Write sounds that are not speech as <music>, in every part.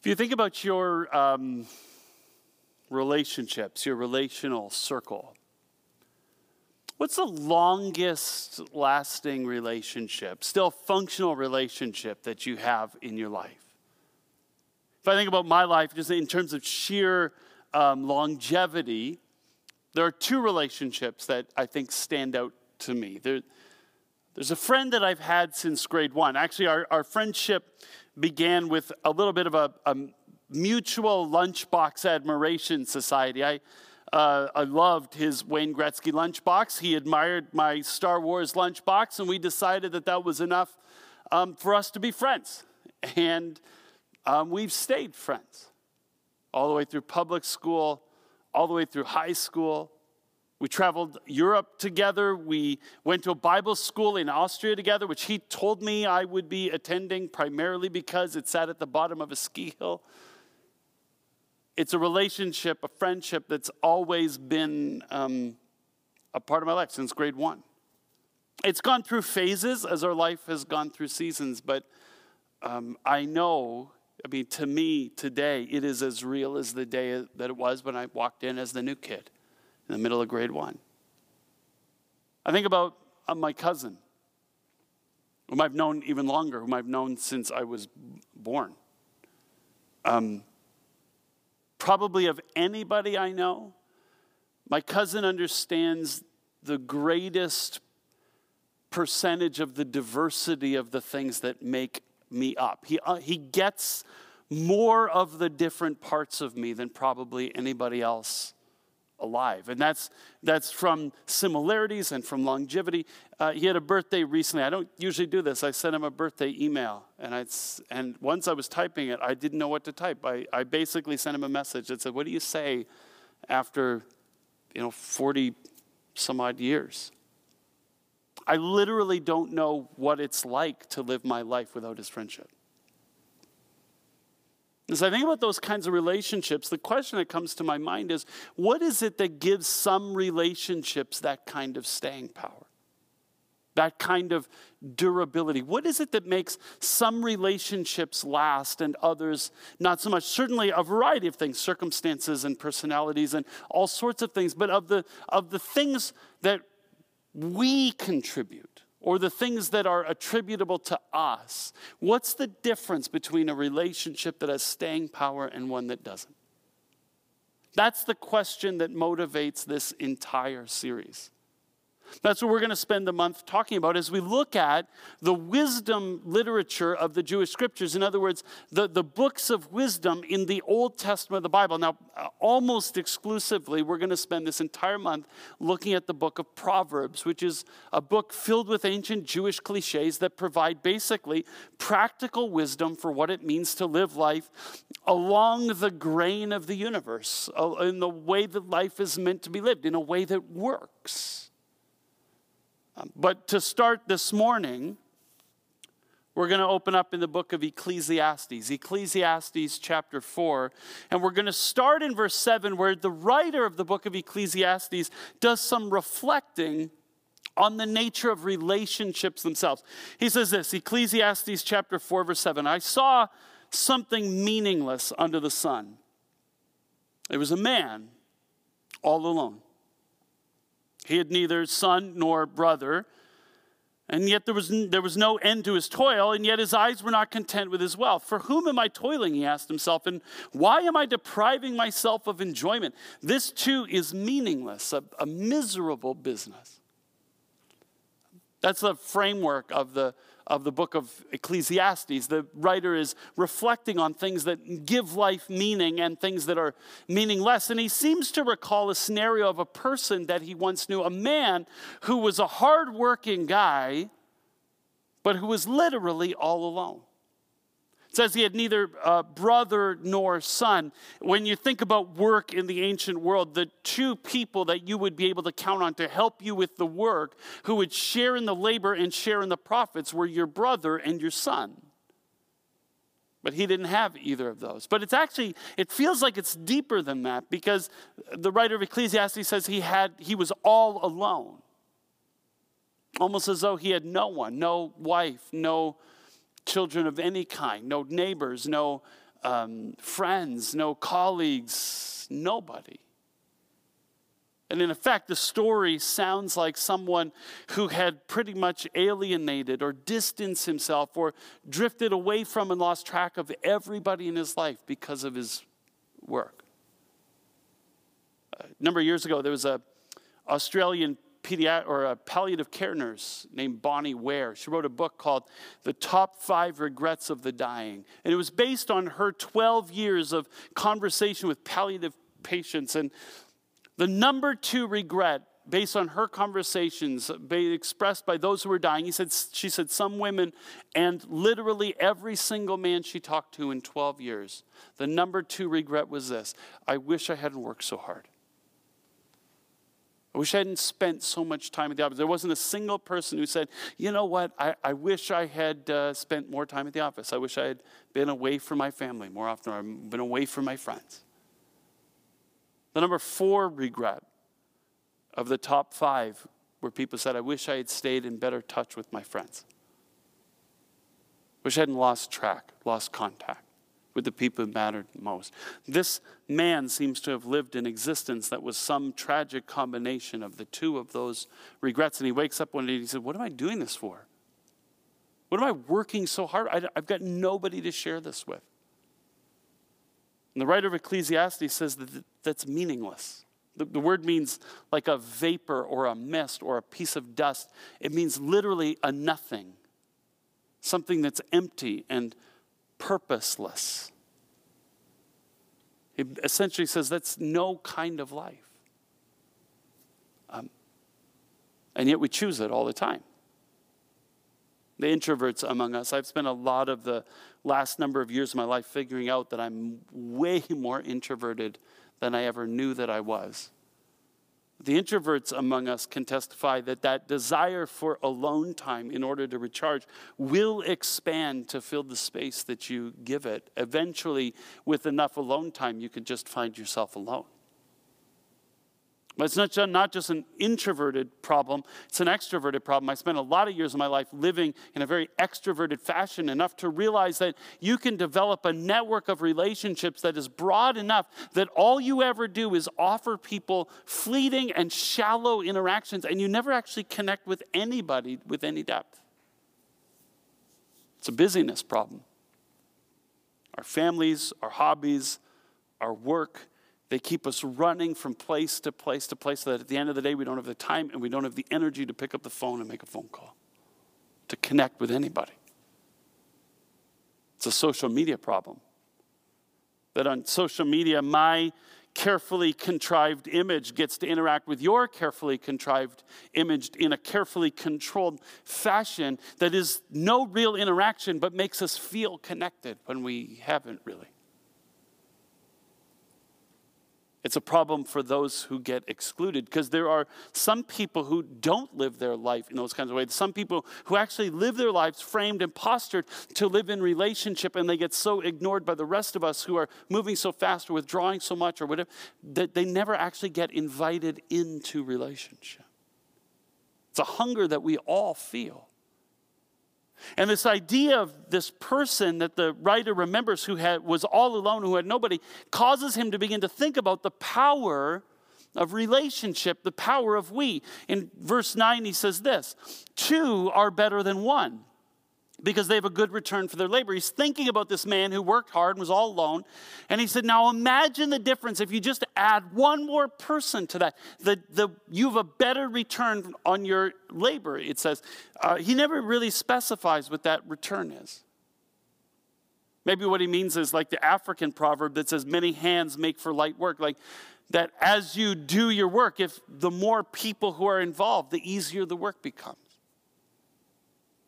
If you think about your um, relationships, your relational circle, what's the longest lasting relationship, still functional relationship that you have in your life? If I think about my life, just in terms of sheer um, longevity, there are two relationships that I think stand out to me. There, there's a friend that I've had since grade one. Actually, our, our friendship began with a little bit of a, a mutual lunchbox admiration society. I, uh, I loved his Wayne Gretzky lunchbox. He admired my Star Wars lunchbox, and we decided that that was enough um, for us to be friends. And um, we've stayed friends all the way through public school, all the way through high school. We traveled Europe together. We went to a Bible school in Austria together, which he told me I would be attending primarily because it sat at the bottom of a ski hill. It's a relationship, a friendship that's always been um, a part of my life since grade one. It's gone through phases as our life has gone through seasons, but um, I know I mean, to me today, it is as real as the day that it was when I walked in as the new kid in the middle of grade one. I think about uh, my cousin, whom I've known even longer, whom I've known since I was born. Um, probably of anybody I know, my cousin understands the greatest percentage of the diversity of the things that make me up. He, uh, he gets more of the different parts of me than probably anybody else alive. And that's, that's from similarities and from longevity. Uh, he had a birthday recently. I don't usually do this. I sent him a birthday email. And, I, and once I was typing it, I didn't know what to type. I, I basically sent him a message that said, What do you say after you know, 40 some odd years? I literally don't know what it's like to live my life without his friendship. As I think about those kinds of relationships, the question that comes to my mind is what is it that gives some relationships that kind of staying power? That kind of durability? What is it that makes some relationships last and others not so much? Certainly, a variety of things, circumstances and personalities and all sorts of things, but of the, of the things that we contribute or the things that are attributable to us, what's the difference between a relationship that has staying power and one that doesn't? That's the question that motivates this entire series. That's what we're going to spend the month talking about as we look at the wisdom literature of the Jewish scriptures. In other words, the, the books of wisdom in the Old Testament of the Bible. Now, almost exclusively, we're going to spend this entire month looking at the book of Proverbs, which is a book filled with ancient Jewish cliches that provide basically practical wisdom for what it means to live life along the grain of the universe, uh, in the way that life is meant to be lived, in a way that works. But to start this morning, we're going to open up in the book of Ecclesiastes, Ecclesiastes chapter 4. And we're going to start in verse 7, where the writer of the book of Ecclesiastes does some reflecting on the nature of relationships themselves. He says this Ecclesiastes chapter 4, verse 7 I saw something meaningless under the sun. It was a man all alone. He had neither son nor brother. And yet there was, there was no end to his toil, and yet his eyes were not content with his wealth. For whom am I toiling? He asked himself, and why am I depriving myself of enjoyment? This too is meaningless, a, a miserable business. That's the framework of the, of the book of Ecclesiastes. The writer is reflecting on things that give life meaning and things that are meaningless. And he seems to recall a scenario of a person that he once knew, a man who was a hardworking guy, but who was literally all alone. It says he had neither uh, brother nor son. When you think about work in the ancient world, the two people that you would be able to count on to help you with the work, who would share in the labor and share in the profits, were your brother and your son. But he didn't have either of those. But it's actually, it feels like it's deeper than that because the writer of Ecclesiastes says he had, he was all alone. Almost as though he had no one, no wife, no children of any kind, no neighbors, no um, friends, no colleagues, nobody. And in effect, the story sounds like someone who had pretty much alienated or distanced himself or drifted away from and lost track of everybody in his life because of his work. A number of years ago, there was a Australian pediatric or a palliative care nurse named Bonnie Ware. She wrote a book called The Top Five Regrets of the Dying. And it was based on her 12 years of conversation with palliative patients. And the number two regret, based on her conversations expressed by those who were dying, he said, she said, some women and literally every single man she talked to in 12 years, the number two regret was this I wish I hadn't worked so hard. I wish I hadn't spent so much time at the office. There wasn't a single person who said, you know what, I, I wish I had uh, spent more time at the office. I wish I had been away from my family more often, or I've been away from my friends. The number four regret of the top five where people said, I wish I had stayed in better touch with my friends. Wish I hadn't lost track, lost contact with the people who mattered most. This man seems to have lived an existence that was some tragic combination of the two of those regrets. And he wakes up one day and he said, What am I doing this for? What am I working so hard? I, have got nobody to share this with. And the writer of Ecclesiastes says that that's meaningless. The, the word means like a vapor or a mist or a piece of dust. It means literally a nothing, something that's empty and purposeless. He essentially says that's no kind of life. Um, and yet we choose it all the time. The introverts among us, I've spent a lot of the last number of years of my life figuring out that I'm way more introverted than I ever knew that I was. The introverts among us can testify that that desire for alone time in order to recharge will expand to fill the space that you give it. Eventually, with enough alone time, you can just find yourself alone. But it's not, not just an introverted problem, it's an extroverted problem. I spent a lot of years of my life living in a very extroverted fashion, enough to realize that you can develop a network of relationships that is broad enough that all you ever do is offer people fleeting and shallow interactions, and you never actually connect with anybody with any depth. It's a busyness problem. Our families, our hobbies, our work, they keep us running from place to place to place so that at the end of the day, we don't have the time and we don't have the energy to pick up the phone and make a phone call, to connect with anybody. It's a social media problem. That on social media, my carefully contrived image gets to interact with your carefully contrived image in a carefully controlled fashion that is no real interaction but makes us feel connected when we haven't really. It's a problem for those who get excluded because there are some people who don't live their life in those kinds of ways. Some people who actually live their lives framed and postured to live in relationship and they get so ignored by the rest of us who are moving so fast or withdrawing so much or whatever that they never actually get invited into relationship. It's a hunger that we all feel. And this idea of this person that the writer remembers who had, was all alone, who had nobody, causes him to begin to think about the power of relationship, the power of we. In verse 9, he says this Two are better than one because they have a good return for their labor. He's thinking about this man who worked hard and was all alone. And he said, Now imagine the difference if you just add one more person to that. The, the, you have a better return on your labor, it says. Uh, he never really specifies what that return is. Maybe what he means is like the African proverb that says, Many hands make for light work. Like that as you do your work, if the more people who are involved, the easier the work becomes.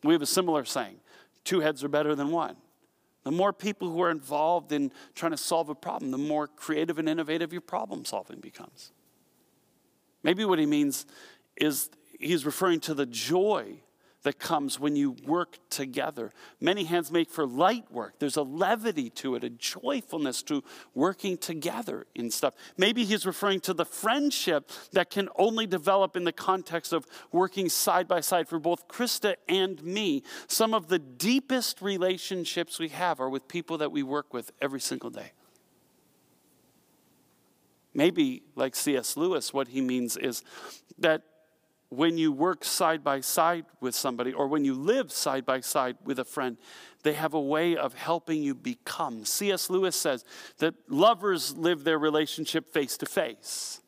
We have a similar saying two heads are better than one. The more people who are involved in trying to solve a problem, the more creative and innovative your problem solving becomes. Maybe what he means is he's referring to the joy that comes when you work together. Many hands make for light work. There's a levity to it, a joyfulness to working together in stuff. Maybe he's referring to the friendship that can only develop in the context of working side by side for both Krista and me. Some of the deepest relationships we have are with people that we work with every single day. Maybe, like C.S. Lewis, what he means is that when you work side by side with somebody or when you live side by side with a friend, they have a way of helping you become. C.S. Lewis says that lovers live their relationship face to face.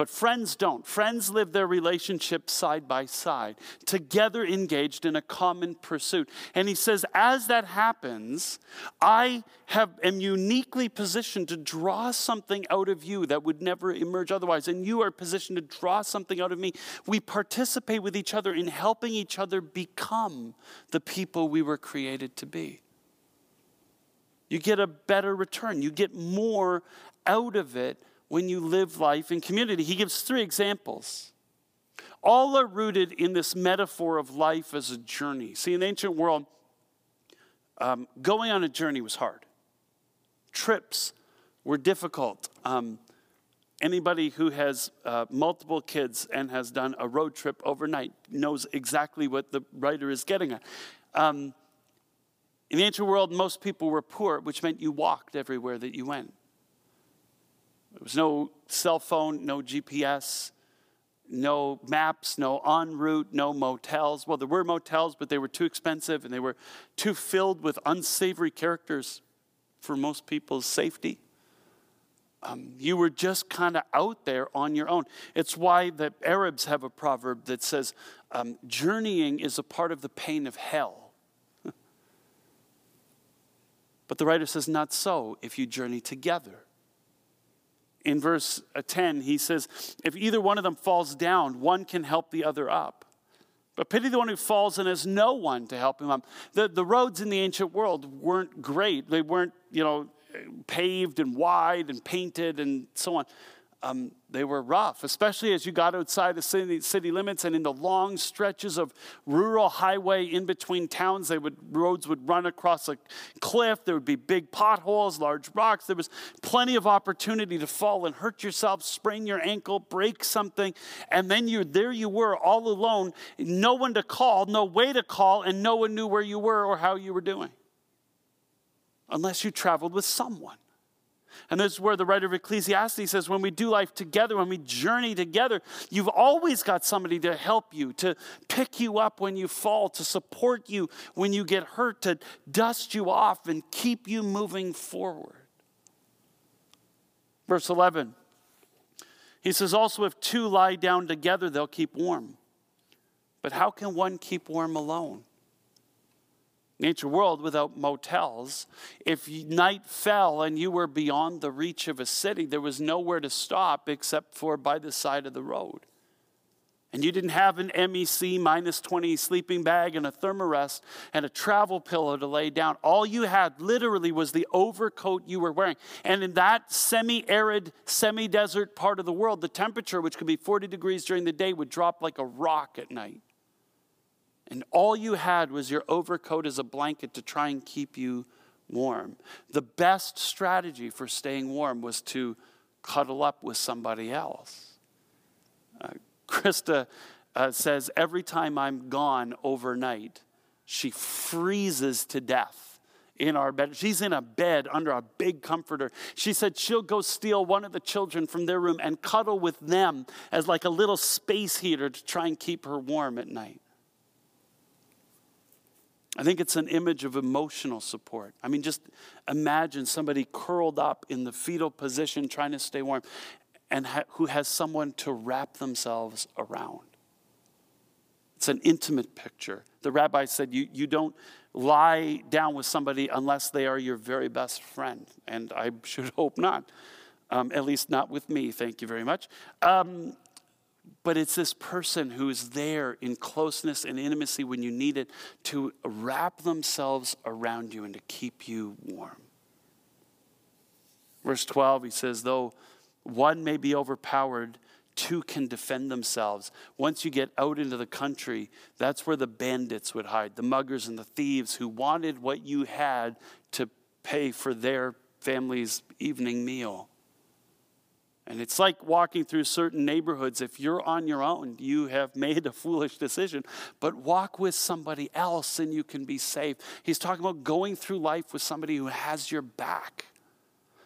But friends don't. Friends live their relationship side by side, together engaged in a common pursuit. And he says, as that happens, I have, am uniquely positioned to draw something out of you that would never emerge otherwise. And you are positioned to draw something out of me. We participate with each other in helping each other become the people we were created to be. You get a better return, you get more out of it when you live life in community. He gives three examples. All are rooted in this metaphor of life as a journey. See, in the ancient world, um, going on a journey was hard. Trips were difficult. Um, anybody who has uh, multiple kids and has done a road trip overnight knows exactly what the writer is getting at. Um, in the ancient world, most people were poor, which meant you walked everywhere that you went. There was no cell phone, no GPS, no maps, no OnRoute, no motels. Well, there were motels, but they were too expensive and they were too filled with unsavory characters for most people's safety. Um, you were just kind of out there on your own. It's why the Arabs have a proverb that says, um, journeying is a part of the pain of hell. <laughs> but the writer says, not so if you journey together in verse uh, 10, he says, If either one of them falls down, one can help the other up. But pity the one who falls and has no one to help him up. The, the roads in the ancient world weren't great. They weren't, you know, paved and wide and painted and so on um, they were rough, especially as you got outside the city, city, limits and in the long stretches of rural highway in between towns. They would roads would run across a cliff. There would be big potholes, large rocks. There was plenty of opportunity to fall and hurt yourself, sprain your ankle, break something, and then you there you were all alone, no one to call, no way to call, and no one knew where you were or how you were doing, unless you traveled with someone. And this is where the writer of Ecclesiastes says when we do life together, when we journey together, you've always got somebody to help you, to pick you up when you fall, to support you when you get hurt, to dust you off and keep you moving forward. Verse 11, he says, Also, if two lie down together, they'll keep warm. But how can one keep warm alone? Nature world without motels. If night fell and you were beyond the reach of a city, there was nowhere to stop except for by the side of the road. And you didn't have an MEC minus 20 sleeping bag and a thermarest and a travel pillow to lay down. All you had literally was the overcoat you were wearing. And in that semi arid, semi desert part of the world, the temperature, which could be 40 degrees during the day, would drop like a rock at night and all you had was your overcoat as a blanket to try and keep you warm. The best strategy for staying warm was to cuddle up with somebody else. Uh, Krista uh, says every time I'm gone overnight, she freezes to death in our bed. She's in a bed under a big comforter. She said she'll go steal one of the children from their room and cuddle with them as like a little space heater to try and keep her warm at night. I think it's an image of emotional support. I mean, just imagine somebody curled up in the fetal position trying to stay warm and ha- who has someone to wrap themselves around. It's an intimate picture. The rabbi said, you, you don't lie down with somebody unless they are your very best friend. And I should <laughs> hope not, um, at least not with me. Thank you very much. Um, but it's this person who is there in closeness and intimacy when you need it to wrap themselves around you and to keep you warm. Verse 12, he says, though one may be overpowered, two can defend themselves. Once you get out into the country, that's where the bandits would hide, the muggers and the thieves who wanted what you had to pay for their family's evening meal. And it's like walking through certain neighborhoods. If you're on your own, you have made a foolish decision. But walk with somebody else and you can be safe. He's talking about going through life with somebody who has your back,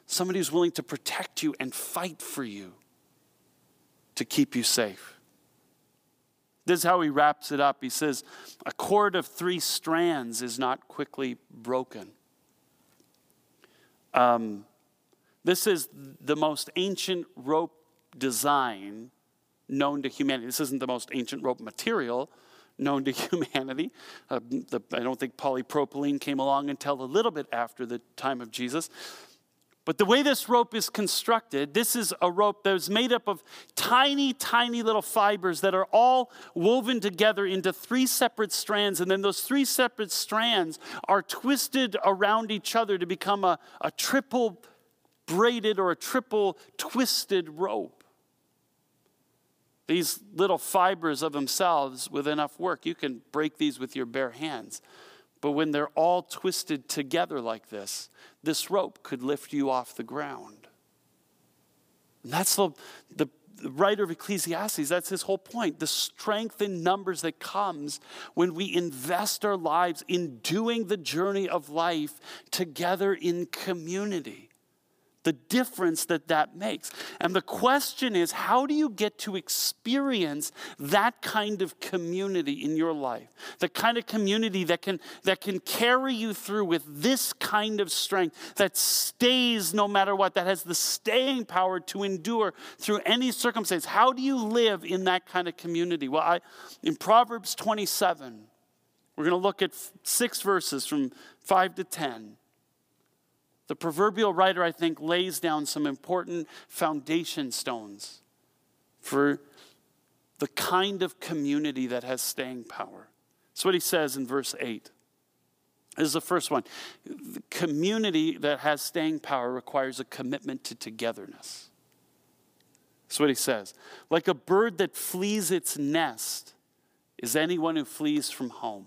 somebody who's willing to protect you and fight for you to keep you safe. This is how he wraps it up. He says, A cord of three strands is not quickly broken. Um, this is the most ancient rope design known to humanity. This isn't the most ancient rope material known to <laughs> humanity. Uh, the, I don't think polypropylene came along until a little bit after the time of Jesus. But the way this rope is constructed, this is a rope that is made up of tiny, tiny little fibers that are all woven together into three separate strands. And then those three separate strands are twisted around each other to become a, a triple braided or a triple twisted rope. These little fibers of themselves, with enough work, you can break these with your bare hands. But when they're all twisted together like this, this rope could lift you off the ground. And that's the, the, the writer of Ecclesiastes, that's his whole point. The strength in numbers that comes when we invest our lives in doing the journey of life together in community the difference that that makes. And the question is how do you get to experience that kind of community in your life? The kind of community that can, that can carry you through with this kind of strength, that stays no matter what, that has the staying power to endure through any circumstance. How do you live in that kind of community? Well, I, in Proverbs 27, we're going to look at six verses from 5 to 10. The proverbial writer, I think, lays down some important foundation stones for the kind of community that has staying power. That's what he says in verse 8. This is the first one. The community that has staying power requires a commitment to togetherness. That's what he says. Like a bird that flees its nest is anyone who flees from home.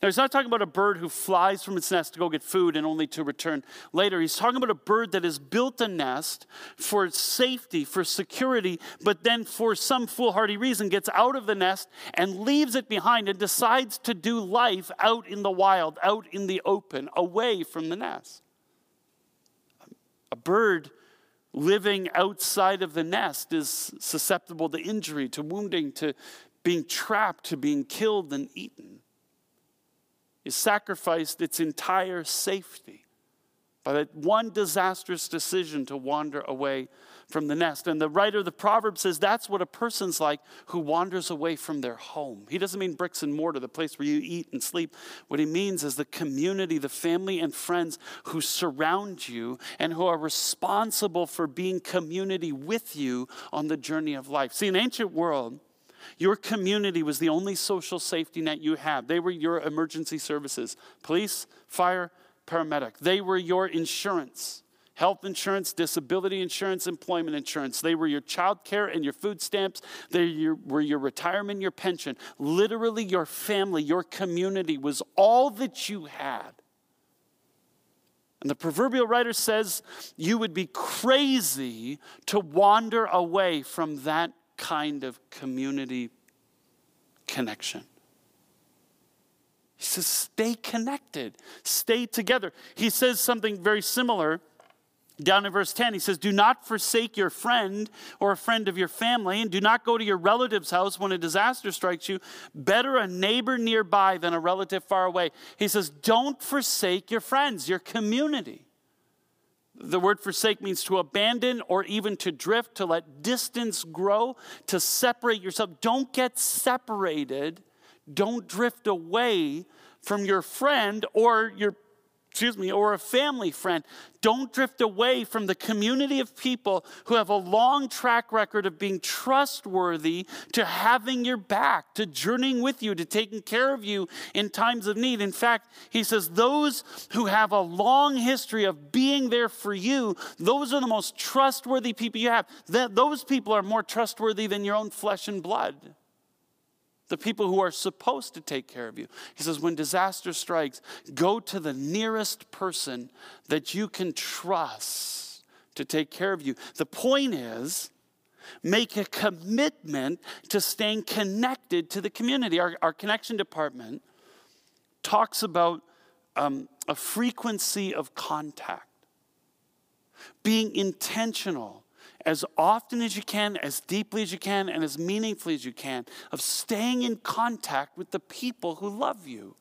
Now, he's not talking about a bird who flies from its nest to go get food and only to return later. He's talking about a bird that has built a nest for safety, for security, but then for some foolhardy reason gets out of the nest and leaves it behind and decides to do life out in the wild, out in the open, away from the nest. A bird living outside of the nest is susceptible to injury, to wounding, to being trapped, to being killed and eaten. It sacrificed its entire safety by that one disastrous decision to wander away from the nest. And the writer of the proverb says that's what a person's like who wanders away from their home. He doesn't mean bricks and mortar, the place where you eat and sleep. What he means is the community, the family and friends who surround you and who are responsible for being community with you on the journey of life. See, in ancient world, your community was the only social safety net you had. They were your emergency services police, fire, paramedic. They were your insurance health insurance, disability insurance, employment insurance. They were your child care and your food stamps. They were your retirement, your pension. Literally, your family, your community was all that you had. And the proverbial writer says you would be crazy to wander away from that kind of community connection. He says, stay connected, stay together. He says something very similar down in verse 10. He says, Do not forsake your friend or a friend of your family, and do not go to your relative's house when a disaster strikes you. Better a neighbor nearby than a relative far away. He says, Don't forsake your friends, your community. The word forsake means to abandon or even to drift, to let distance grow, to separate yourself. Don't get separated. Don't drift away from your friend or your excuse me, or a family friend. Don't drift away from the community of people who have a long track record of being trustworthy to having your back, to journeying with you, to taking care of you in times of need. In fact, he says, those who have a long history of being there for you, those are the most trustworthy people you have. That, those people are more trustworthy than your own flesh and blood the people who are supposed to take care of you. He says, when disaster strikes, go to the nearest person that you can trust to take care of you. The point is, make a commitment to staying connected to the community. Our, our connection department talks about um, a frequency of contact, being intentional as often as you can, as deeply as you can, and as meaningfully as you can of staying in contact with the people who love you.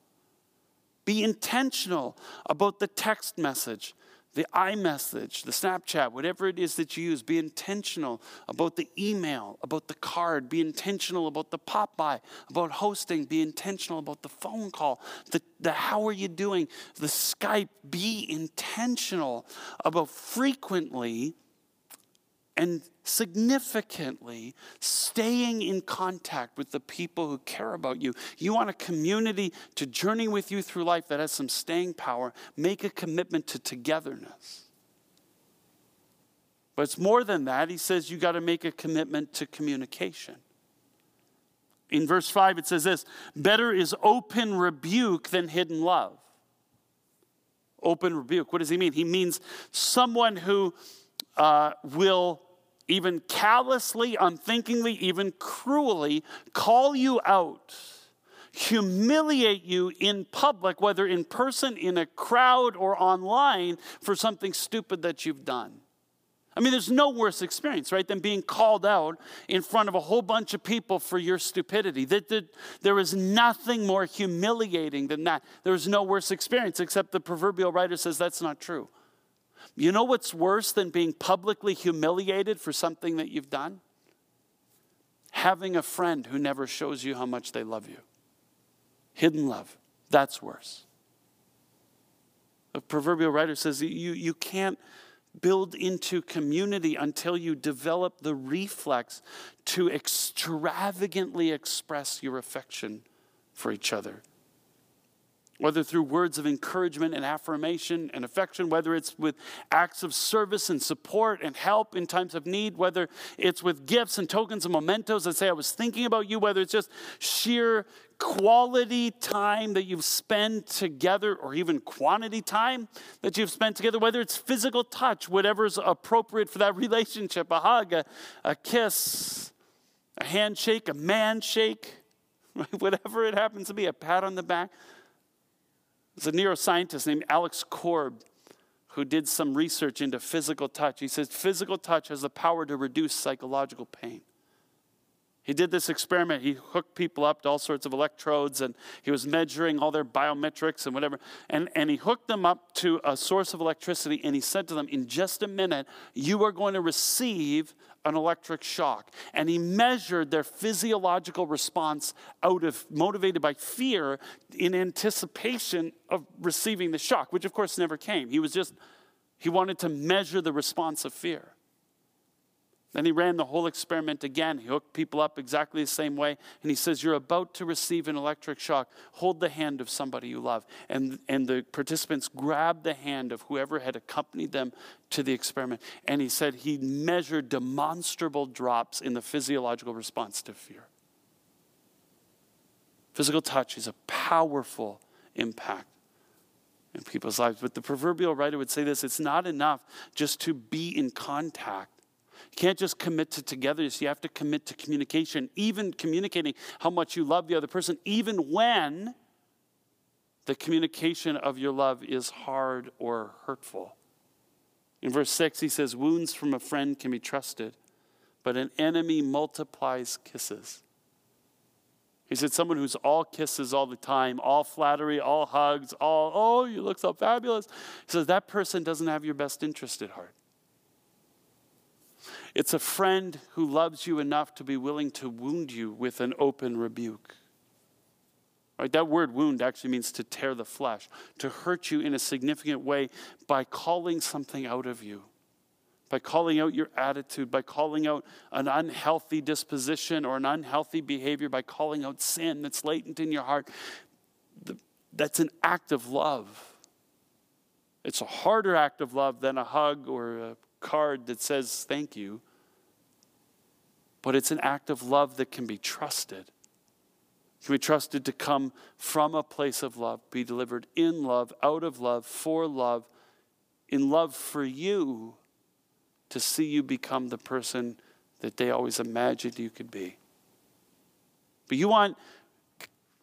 Be intentional about the text message, the iMessage, the Snapchat, whatever it is that you use. Be intentional about the email, about the card. Be intentional about the pop by, about hosting. Be intentional about the phone call, the, the how are you doing, the Skype. Be intentional about frequently and significantly staying in contact with the people who care about you. You want a community to journey with you through life that has some staying power. Make a commitment to togetherness. But it's more than that. He says you got to make a commitment to communication. In verse 5, it says this Better is open rebuke than hidden love. Open rebuke. What does he mean? He means someone who uh, will even callously, unthinkingly, even cruelly call you out, humiliate you in public, whether in person, in a crowd, or online, for something stupid that you've done. I mean, there's no worse experience, right, than being called out in front of a whole bunch of people for your stupidity. There is nothing more humiliating than that. There's no worse experience, except the proverbial writer says that's not true. You know what's worse than being publicly humiliated for something that you've done? Having a friend who never shows you how much they love you. Hidden love. That's worse. A proverbial writer says you, you can't build into community until you develop the reflex to extravagantly express your affection for each other whether through words of encouragement and affirmation and affection, whether it's with acts of service and support and help in times of need, whether it's with gifts and tokens and mementos that say, I was thinking about you, whether it's just sheer quality time that you've spent together, or even quantity time that you've spent together, whether it's physical touch, whatever's appropriate for that <laughs> relationship a hug, a, a kiss, a handshake, a man shake, <laughs> whatever it happens to be, a pat on the back. There's a neuroscientist named Alex Korb who did some research into physical touch. He says physical touch has the power to reduce psychological pain. He did this experiment. He hooked people up to all sorts of electrodes and he was measuring all their biometrics and whatever. And, and he hooked them up to a source of electricity and he said to them, In just a minute, you are going to receive an electric shock. And he measured their physiological response out of motivated by fear in anticipation of receiving the shock, which of course never came. He was just, he wanted to measure the response of fear. Then he ran the whole experiment again. He hooked people up exactly the same way. And he says, You're about to receive an electric shock. Hold the hand of somebody you love. And, and the participants grabbed the hand of whoever had accompanied them to the experiment. And he said he measured demonstrable drops in the physiological response to fear. Physical touch is a powerful impact in people's lives. But the proverbial writer would say this it's not enough just to be in contact can't just commit to togetherness, you have to commit to communication, even communicating how much you love the other person, even when the communication of your love is hard or hurtful. In verse 6, he says, Wounds from a friend can be trusted, but an enemy multiplies kisses. He said, Someone who's all kisses all the time, all flattery, all hugs, all, oh, you look so fabulous. He says, That person doesn't have your best interest at heart. It's a friend who loves you enough to be willing to wound you with an open rebuke. Right? That word wound actually means to tear the flesh, to hurt you in a significant way by calling something out of you, by calling out your attitude, by calling out an unhealthy disposition or an unhealthy behavior, by calling out sin that's latent in your heart. That's an act of love. It's a harder act of love than a hug or a card that says thank you, but it's an act of love that can be trusted can be trusted to come from a place of love, be delivered in love, out of love, for love, in love for you, to see you become the person that they always imagined you could be. But you want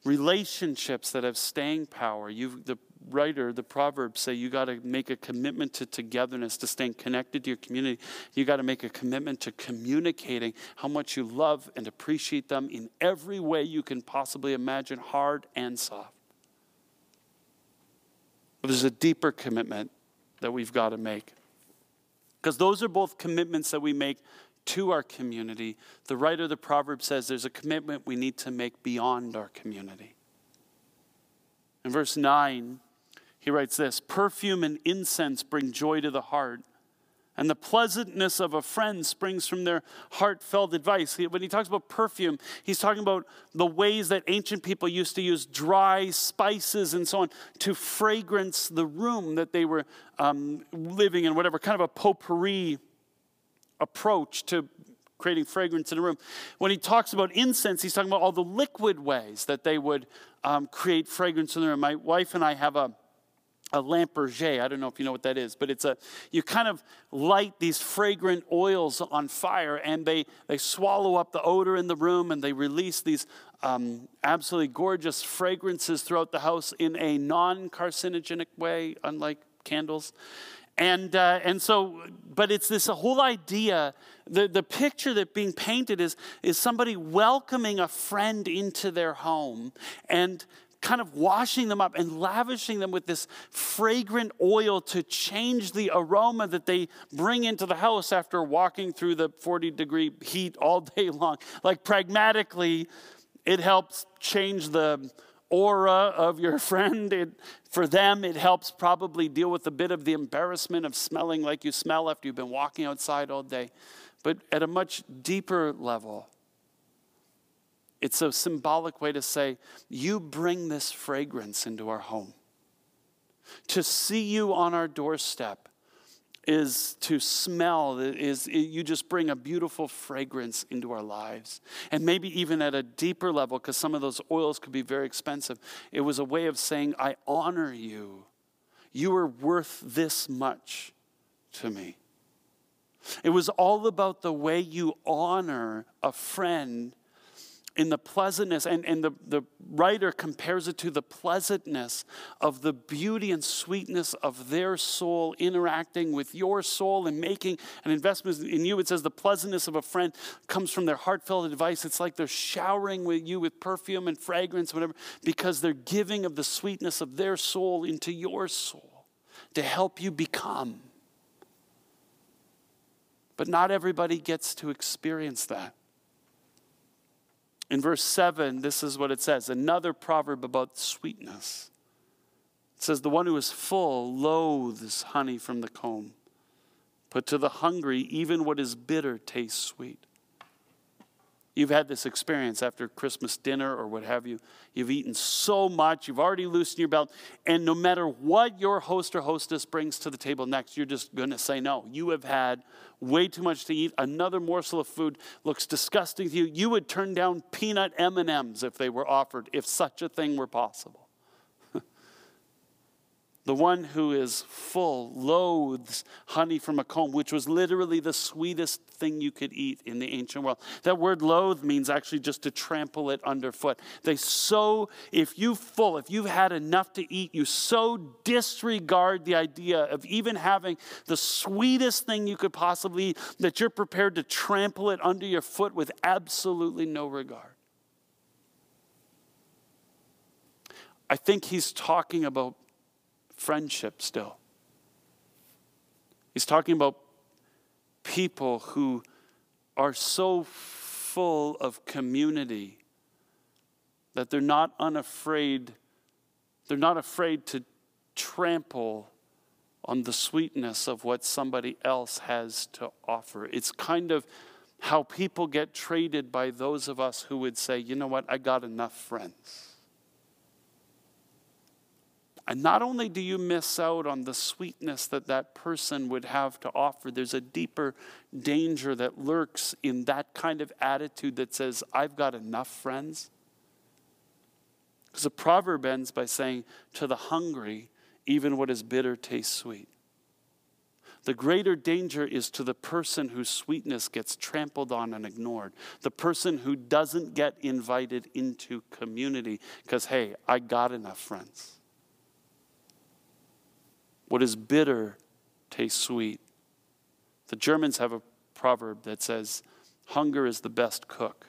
relationships that have staying power. You, the writer, the Proverbs say you got to make a commitment to togetherness, to staying connected to your community. You got to make a commitment to communicating how much you love and appreciate them in every way you can possibly imagine, hard and soft. But there's a deeper commitment that we've got to make. Because those are both commitments that we make to our community. The writer of the proverb says there's a commitment we need to make beyond our community. In verse 9, he writes this Perfume and incense bring joy to the heart. And the pleasantness of a friend springs from their heartfelt advice. When he talks about perfume, he's talking about the ways that ancient people used to use dry spices and so on to fragrance the room that they were um, living in, whatever, kind of a potpourri approach to creating fragrance in a room. When he talks about incense, he's talking about all the liquid ways that they would um, create fragrance in the room. My wife and I have a a Lampe Berger. I don't know if you know what that is, but it's a you kind of light these fragrant oils on fire, and they they swallow up the odor in the room, and they release these um, absolutely gorgeous fragrances throughout the house in a non-carcinogenic way, unlike candles. And, uh, and so, but it's this whole idea, the, the picture that being painted is, is somebody welcoming a friend into their home and kind of washing them up and lavishing them with this fragrant oil to change the aroma that they bring into the house after walking through the 40 degree heat all <laughs> day long. Like pragmatically, it helps change the aura of your <laughs> friend. It, for them, it helps probably deal with a bit of the embarrassment of smelling like you smell after you've been walking outside all day. But at a much deeper level, it's a symbolic way to say, You bring this fragrance into our home. To see you on our doorstep is to smell is you just bring a beautiful fragrance into our lives. And maybe even at a deeper level because some of those oils could be very expensive it was a way of saying i honor you. You are worth this much to me. It was all about the way you honor a friend in the pleasantness, and, and the, the writer compares it to the pleasantness of the beauty and sweetness of their soul interacting with your soul and making an investment in you. It says the pleasantness of a friend comes from their heartfelt advice. It's like they're showering with you with perfume and fragrance, whatever, because they're giving of the sweetness of their soul into your soul to help you become. But not everybody gets to experience that. In verse 7, this is what it says another proverb about sweetness. It says, The one who is full loathes honey from the comb, but to the hungry, even what is bitter tastes sweet. You've had this experience after Christmas dinner or what have you. You've eaten so much, you've already loosened your belt, and no matter what your host or hostess brings to the table next, you're just going to say no. You have had way too much to eat. Another morsel of food looks disgusting to you. You would turn down peanut M&Ms if they were offered, if such a thing were possible. The one who is full loathes honey from a comb, which was literally the sweetest thing you could eat in the ancient world. That word loathe means actually just to trample it underfoot. They so, if you full, if you've had enough to eat, you so disregard the idea of even having the sweetest thing you could possibly eat that you're prepared to trample it under your foot with absolutely no regard. I think he's talking about friendship still. He's talking about people who are so full of community that they're not unafraid, they're not afraid to trample on the sweetness of what somebody else has to offer. It's kind of how people get traded by those of us who would say, you know what, I got enough friends. And not only do you miss out on the sweetness that that person would have to offer, there's a deeper danger that lurks in that kind of attitude that says, I've got enough friends. Because the proverb ends by saying, To the hungry, even what is bitter tastes sweet. The greater danger is to the person whose sweetness gets trampled on and ignored, the person who doesn't get invited into community because, hey, I got enough friends. What is bitter tastes sweet. The Germans have a proverb that says, Hunger is the best cook.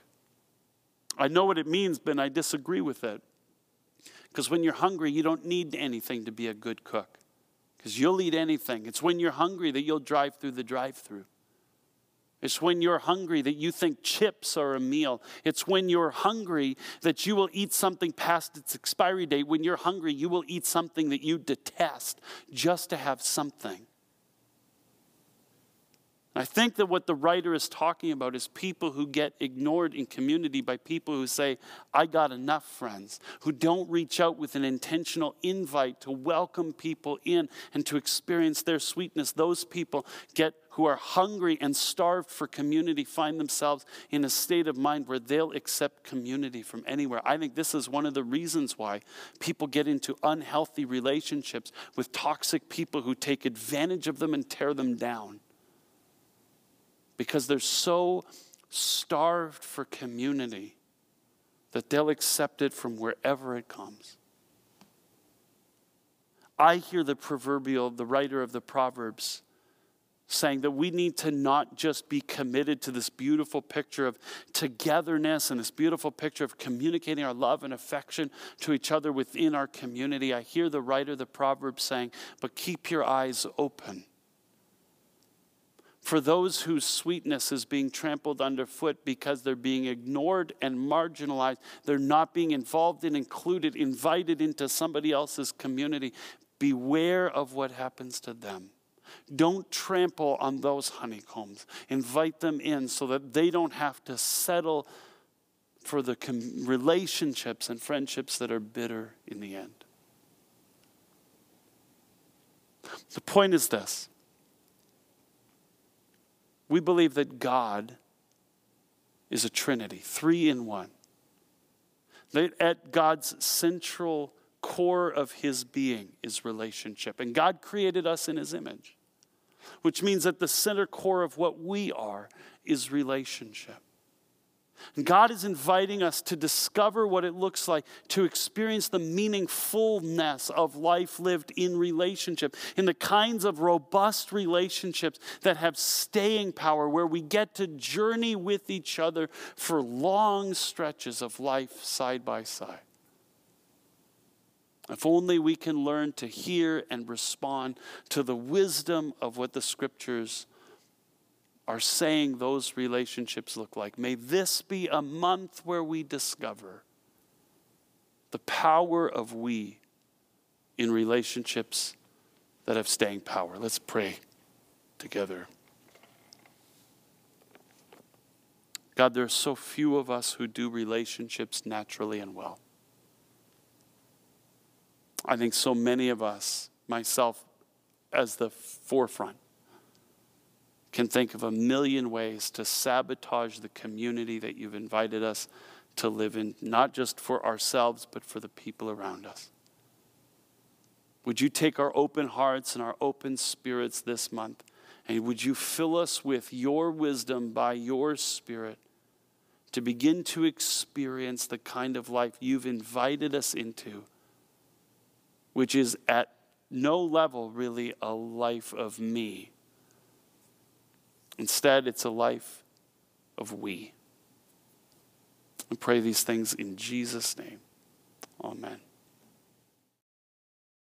I know what it means, but I disagree with it. Because when you're hungry, you don't need anything to be a good cook. Because you'll eat anything. It's when you're hungry that you'll drive through the drive through. It's when you're hungry that you think chips are a meal. It's when you're hungry that you will eat something past its expiry date. When you're hungry, you will eat something that you detest just to have something. I think that what the writer is talking about is people who get ignored in community by people who say, I got enough friends, who don't reach out with an intentional invite to welcome people in and to experience their sweetness. Those people get who are hungry and starved for community find themselves in a state of mind where they'll accept community from anywhere. I think this is one of the reasons why people get into unhealthy relationships with toxic people who take advantage of them and tear them down because they're so starved for community that they'll accept it from wherever it comes. I hear the proverbial, the writer of the Proverbs, saying that we need to not just be committed to this beautiful picture of togetherness and this beautiful picture of communicating our love and affection to each other within our community. I hear the writer of the Proverbs saying, but keep your eyes open for those whose sweetness is being trampled underfoot because they're being ignored and marginalized. They're not being involved and included, invited into somebody else's community. Beware of what happens to them. Don't trample on those honeycombs. Invite them in so that they don't have to settle for the com- relationships and friendships that are bitter in the end. The point is this we believe that God is a trinity, three in one. That at God's central core of his being is relationship. And God created us in his image, which means that the center core of what we are is relationship. God is inviting us to discover what it looks like to experience the meaningfulness of life lived in relationship, in the kinds of robust relationships that have staying power, where we get to journey with each other for long stretches of life side by side. If only we can learn to hear and respond to the wisdom of what the scriptures are saying those relationships look like. May this be a month where we discover the power of we in relationships that have staying power. Let's pray together. God, there are so few of us who do relationships naturally and well. I think so many of us, myself as the forefront, can think of a million ways to sabotage the community that you've invited us to live in, not just for ourselves, but for the people around us. Would you take our open hearts and our open spirits this month, and would you fill us with your wisdom by your Spirit to begin to experience the kind of life you've invited us into, which is at no level really a life of me Instead, it's a life of we. I pray these things in Jesus' name. Amen.